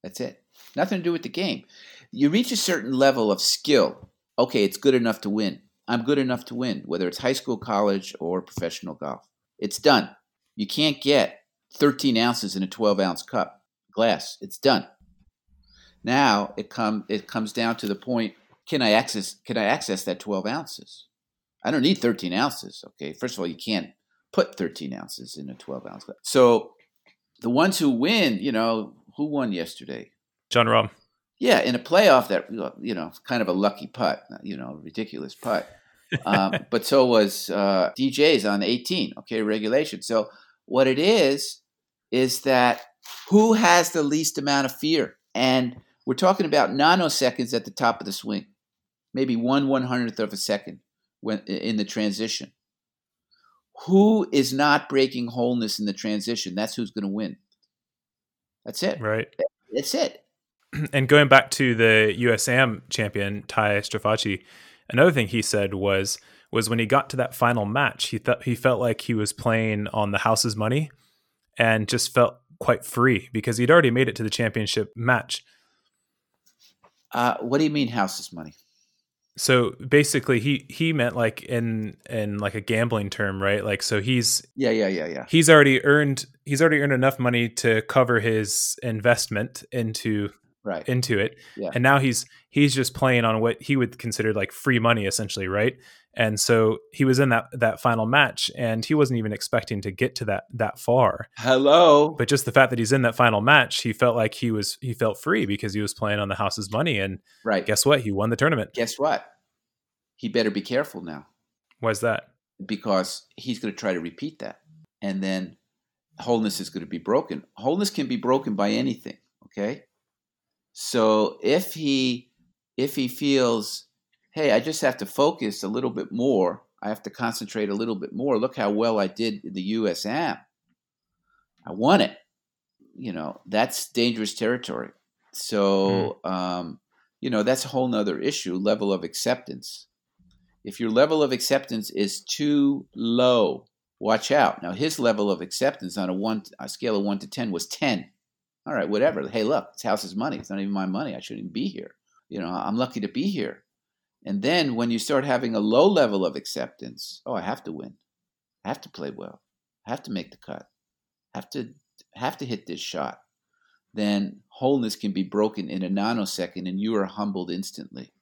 That's it. Nothing to do with the game. You reach a certain level of skill. Okay, it's good enough to win. I'm good enough to win, whether it's high school, college, or professional golf. It's done. You can't get 13 ounces in a 12 ounce cup glass. It's done. Now it come it comes down to the point: Can I access can I access that 12 ounces? I don't need 13 ounces. Okay, first of all, you can't put 13 ounces in a 12 ounce glass. So the ones who win, you know, who won yesterday? Jon Rahm. Yeah, in a playoff that you know, kind of a lucky putt, you know, ridiculous putt. um, but so was uh, DJ's on 18. Okay, regulation. So what it is is that who has the least amount of fear, and we're talking about nanoseconds at the top of the swing, maybe one one hundredth of a second when in the transition. Who is not breaking wholeness in the transition? That's who's going to win. That's it. Right. That's it. And going back to the USAM champion Ty Strafaci, another thing he said was was when he got to that final match, he thought he felt like he was playing on the house's money, and just felt quite free because he'd already made it to the championship match. Uh, what do you mean house's money? so basically he he meant like in in like a gambling term right like so he's yeah yeah yeah yeah he's already earned he's already earned enough money to cover his investment into right. into it yeah. and now he's he's just playing on what he would consider like free money essentially right? And so he was in that that final match and he wasn't even expecting to get to that that far. Hello? But just the fact that he's in that final match he felt like he was he felt free because he was playing on the house's money and right. guess what? He won the tournament. Guess what? He better be careful now. Why's that? Because he's going to try to repeat that and then wholeness is going to be broken. Wholeness can be broken by anything okay so if he if he feels hey, I just have to focus a little bit more. I have to concentrate a little bit more. Look how well I did in the USAM. I won it. You know, that's dangerous territory. So, mm. um, you know, that's a whole nother issue level of acceptance. If your level of acceptance is too low, watch out. Now, his level of acceptance on a one a scale of one to 10 was 10. All right, whatever. Hey, look, this house is money. It's not even my money. I shouldn't even be here. You know, I'm lucky to be here. And then when you start having a low level of acceptance, oh, I have to win. I have to play well. I have to make the cut. I have to have to hit this shot. Then wholeness can be broken in a nanosecond and you are humbled instantly.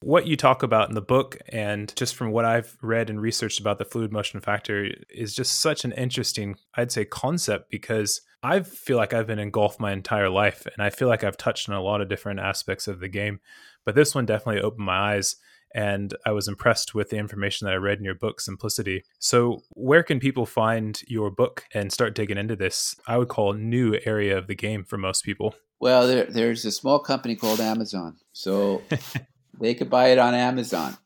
What you talk about in the book, and just from what I've read and researched about the fluid motion factor, is just such an interesting, I'd say, concept because I feel like I've been in golf my entire life and I feel like I've touched on a lot of different aspects of the game. But this one definitely opened my eyes and I was impressed with the information that I read in your book, Simplicity. So, where can people find your book and start digging into this? I would call new area of the game for most people. Well, there, there's a small company called Amazon, so they could buy it on Amazon.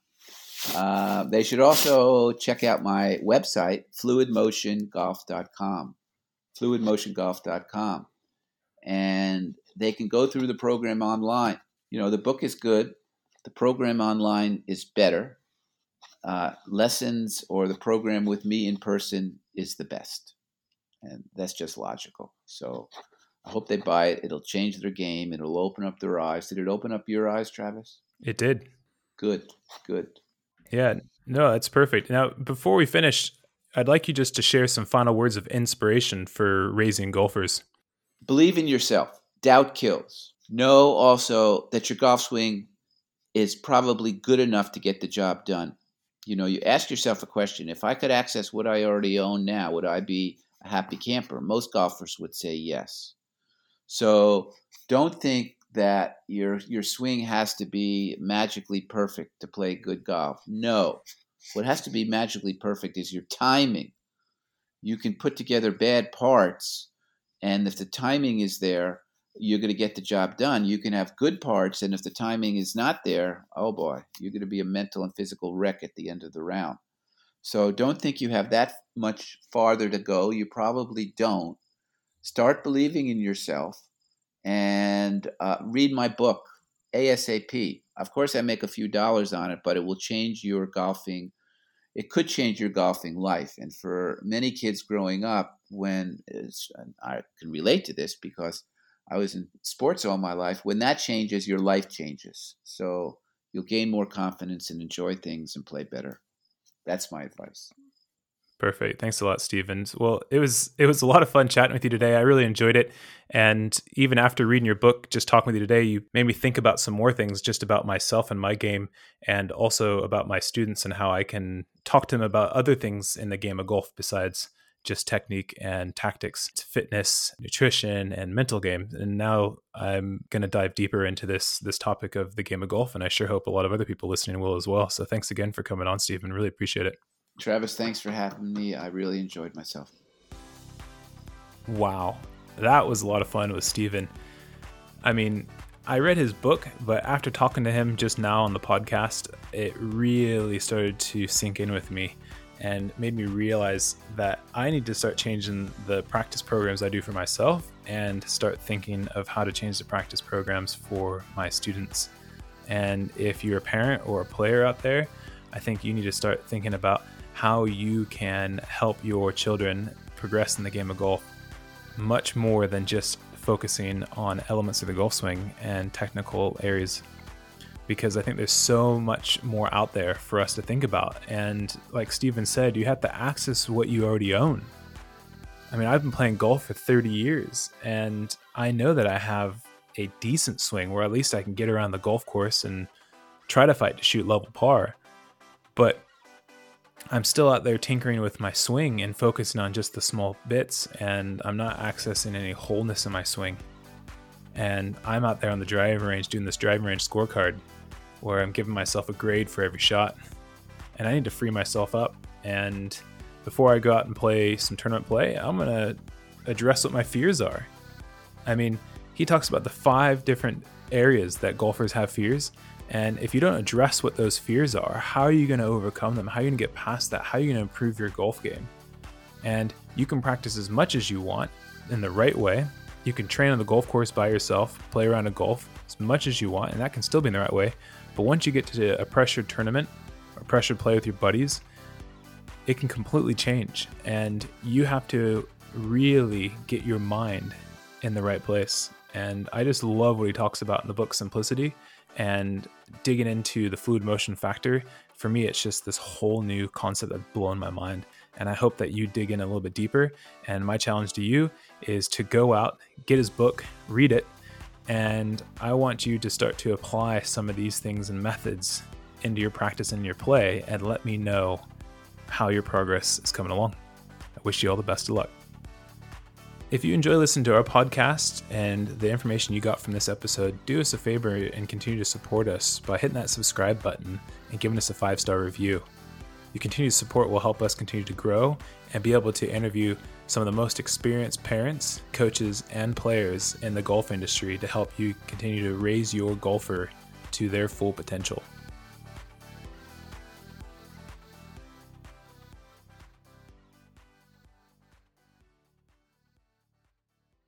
Uh, they should also check out my website, fluidmotiongolf.com fluidmotiongolf.com. And they can go through the program online. You know, the book is good, the program online is better. Uh, lessons or the program with me in person is the best. And that's just logical. So I hope they buy it. It'll change their game. It'll open up their eyes. Did it open up your eyes, Travis? It did. Good, good. Yeah, no, that's perfect. Now, before we finish, I'd like you just to share some final words of inspiration for raising golfers. Believe in yourself. Doubt kills. Know also that your golf swing is probably good enough to get the job done. You know, you ask yourself a question if I could access what I already own now, would I be a happy camper? Most golfers would say yes. So don't think that your your swing has to be magically perfect to play good golf. No. What has to be magically perfect is your timing. You can put together bad parts, and if the timing is there, you're going to get the job done. You can have good parts, and if the timing is not there, oh boy, you're going to be a mental and physical wreck at the end of the round. So don't think you have that much farther to go. You probably don't. Start believing in yourself and uh, read my book, ASAP. Of course, I make a few dollars on it, but it will change your golfing. It could change your golfing life. And for many kids growing up, when I can relate to this because I was in sports all my life, when that changes, your life changes. So you'll gain more confidence and enjoy things and play better. That's my advice. Perfect. Thanks a lot, Stevens. Well, it was it was a lot of fun chatting with you today. I really enjoyed it. And even after reading your book, just talking with you today, you made me think about some more things just about myself and my game and also about my students and how I can talk to them about other things in the game of golf besides just technique and tactics, fitness, nutrition, and mental game. And now I'm going to dive deeper into this this topic of the game of golf, and I sure hope a lot of other people listening will as well. So thanks again for coming on, Stephen. Really appreciate it. Travis, thanks for having me. I really enjoyed myself. Wow, that was a lot of fun with Stephen. I mean, I read his book, but after talking to him just now on the podcast, it really started to sink in with me and made me realize that I need to start changing the practice programs I do for myself and start thinking of how to change the practice programs for my students. And if you're a parent or a player out there, I think you need to start thinking about how you can help your children progress in the game of golf much more than just focusing on elements of the golf swing and technical areas because I think there's so much more out there for us to think about. And like Stephen said, you have to access what you already own. I mean, I've been playing golf for 30 years and I know that I have a decent swing where at least I can get around the golf course and try to fight to shoot level par. But I'm still out there tinkering with my swing and focusing on just the small bits, and I'm not accessing any wholeness in my swing. And I'm out there on the driving range doing this driving range scorecard where I'm giving myself a grade for every shot. And I need to free myself up. And before I go out and play some tournament play, I'm going to address what my fears are. I mean, he talks about the five different areas that golfers have fears. And if you don't address what those fears are, how are you going to overcome them? How are you going to get past that? How are you going to improve your golf game? And you can practice as much as you want in the right way. You can train on the golf course by yourself, play around a golf as much as you want, and that can still be in the right way. But once you get to a pressured tournament, a pressured play with your buddies, it can completely change. And you have to really get your mind in the right place. And I just love what he talks about in the book Simplicity and digging into the fluid motion factor. For me, it's just this whole new concept that's blown my mind. And I hope that you dig in a little bit deeper. And my challenge to you is to go out, get his book, read it, and I want you to start to apply some of these things and methods into your practice and your play and let me know how your progress is coming along. I wish you all the best of luck. If you enjoy listening to our podcast and the information you got from this episode, do us a favor and continue to support us by hitting that subscribe button and giving us a five star review. Your continued support will help us continue to grow and be able to interview some of the most experienced parents, coaches, and players in the golf industry to help you continue to raise your golfer to their full potential.